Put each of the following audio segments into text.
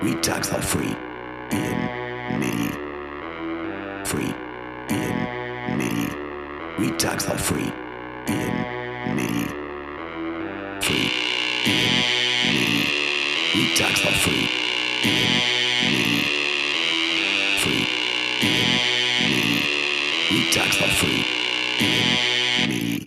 Retox are free in me. Free in me. Retox are free in me. Free in me. Retox are free in me. Free in me. Retox are free in me.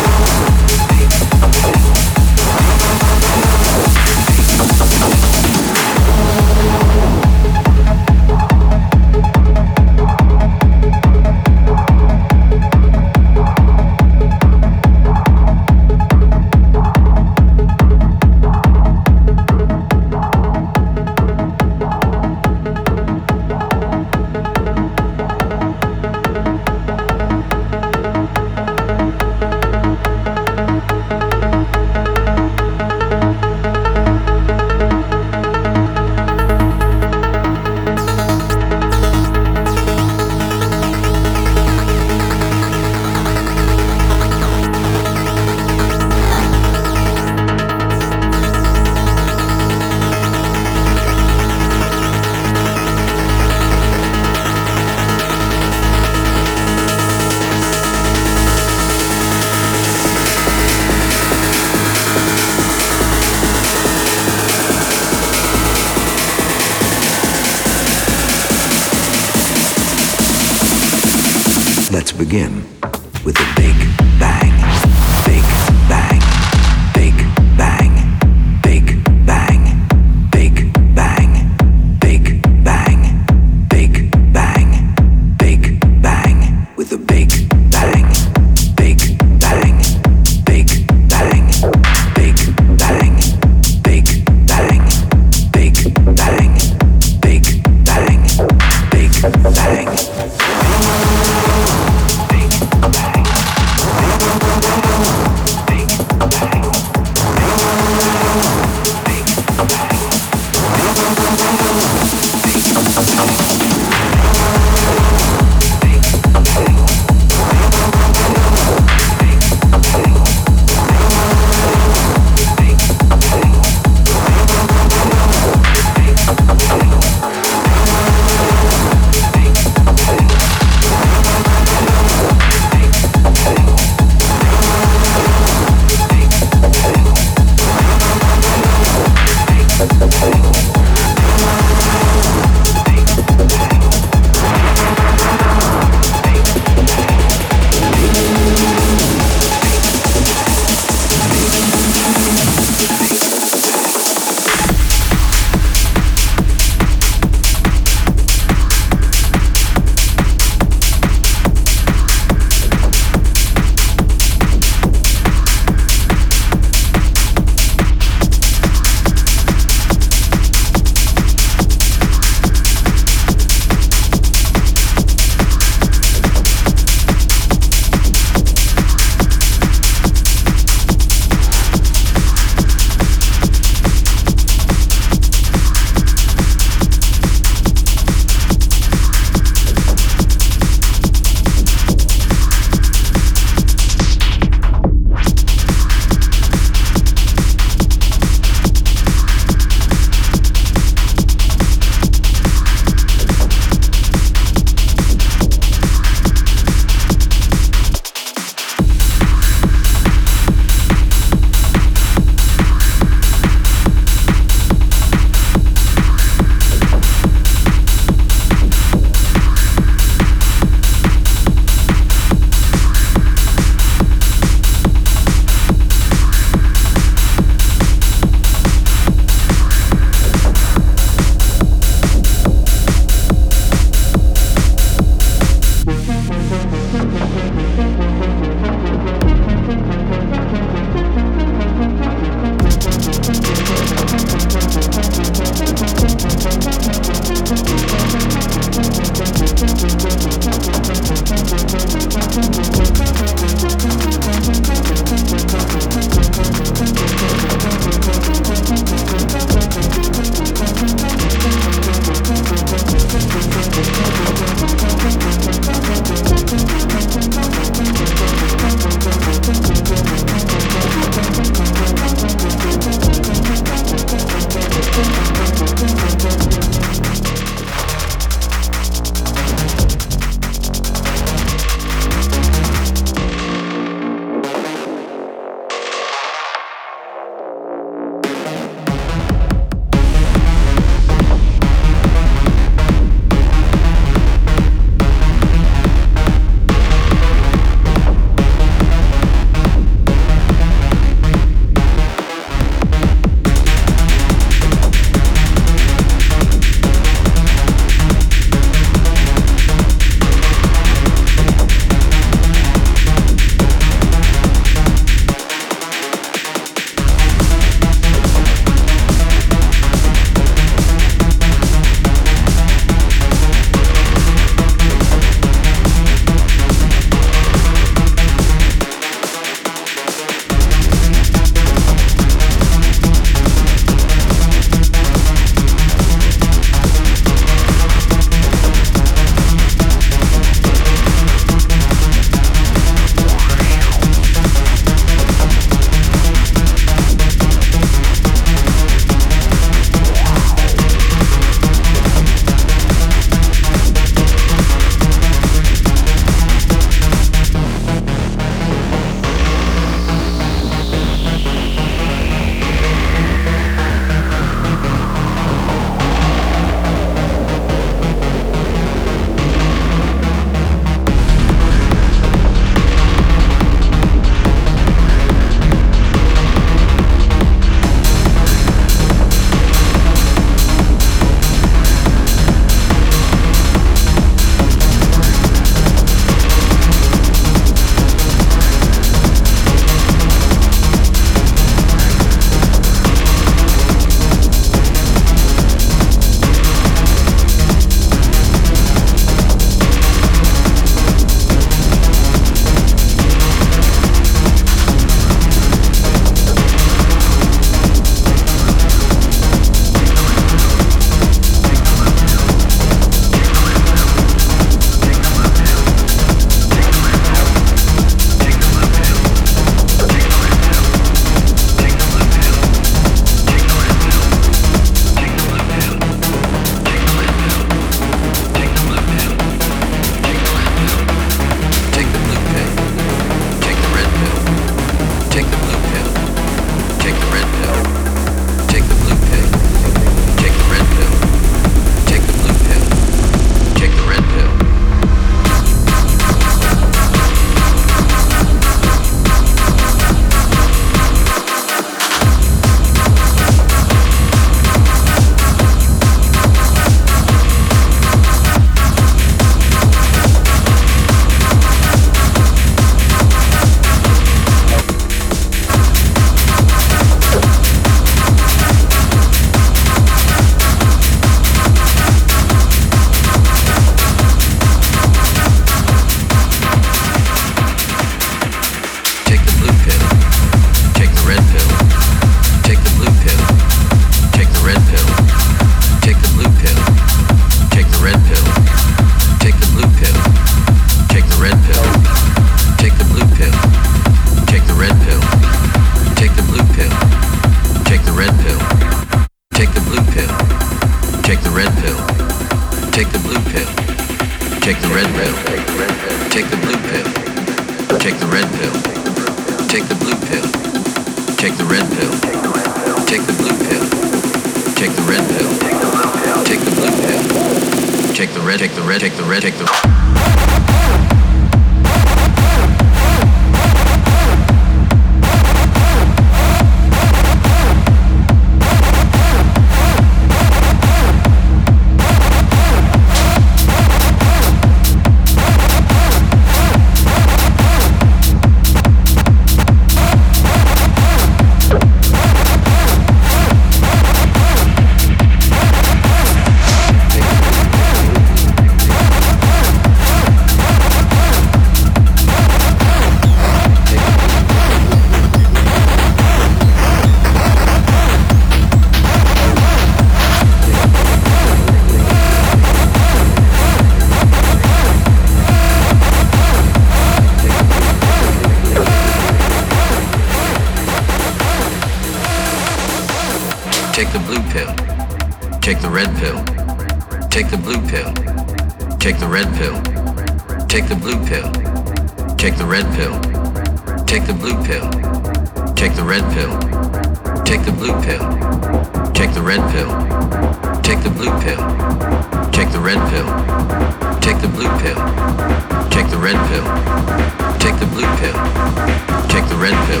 red pill.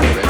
Red pill.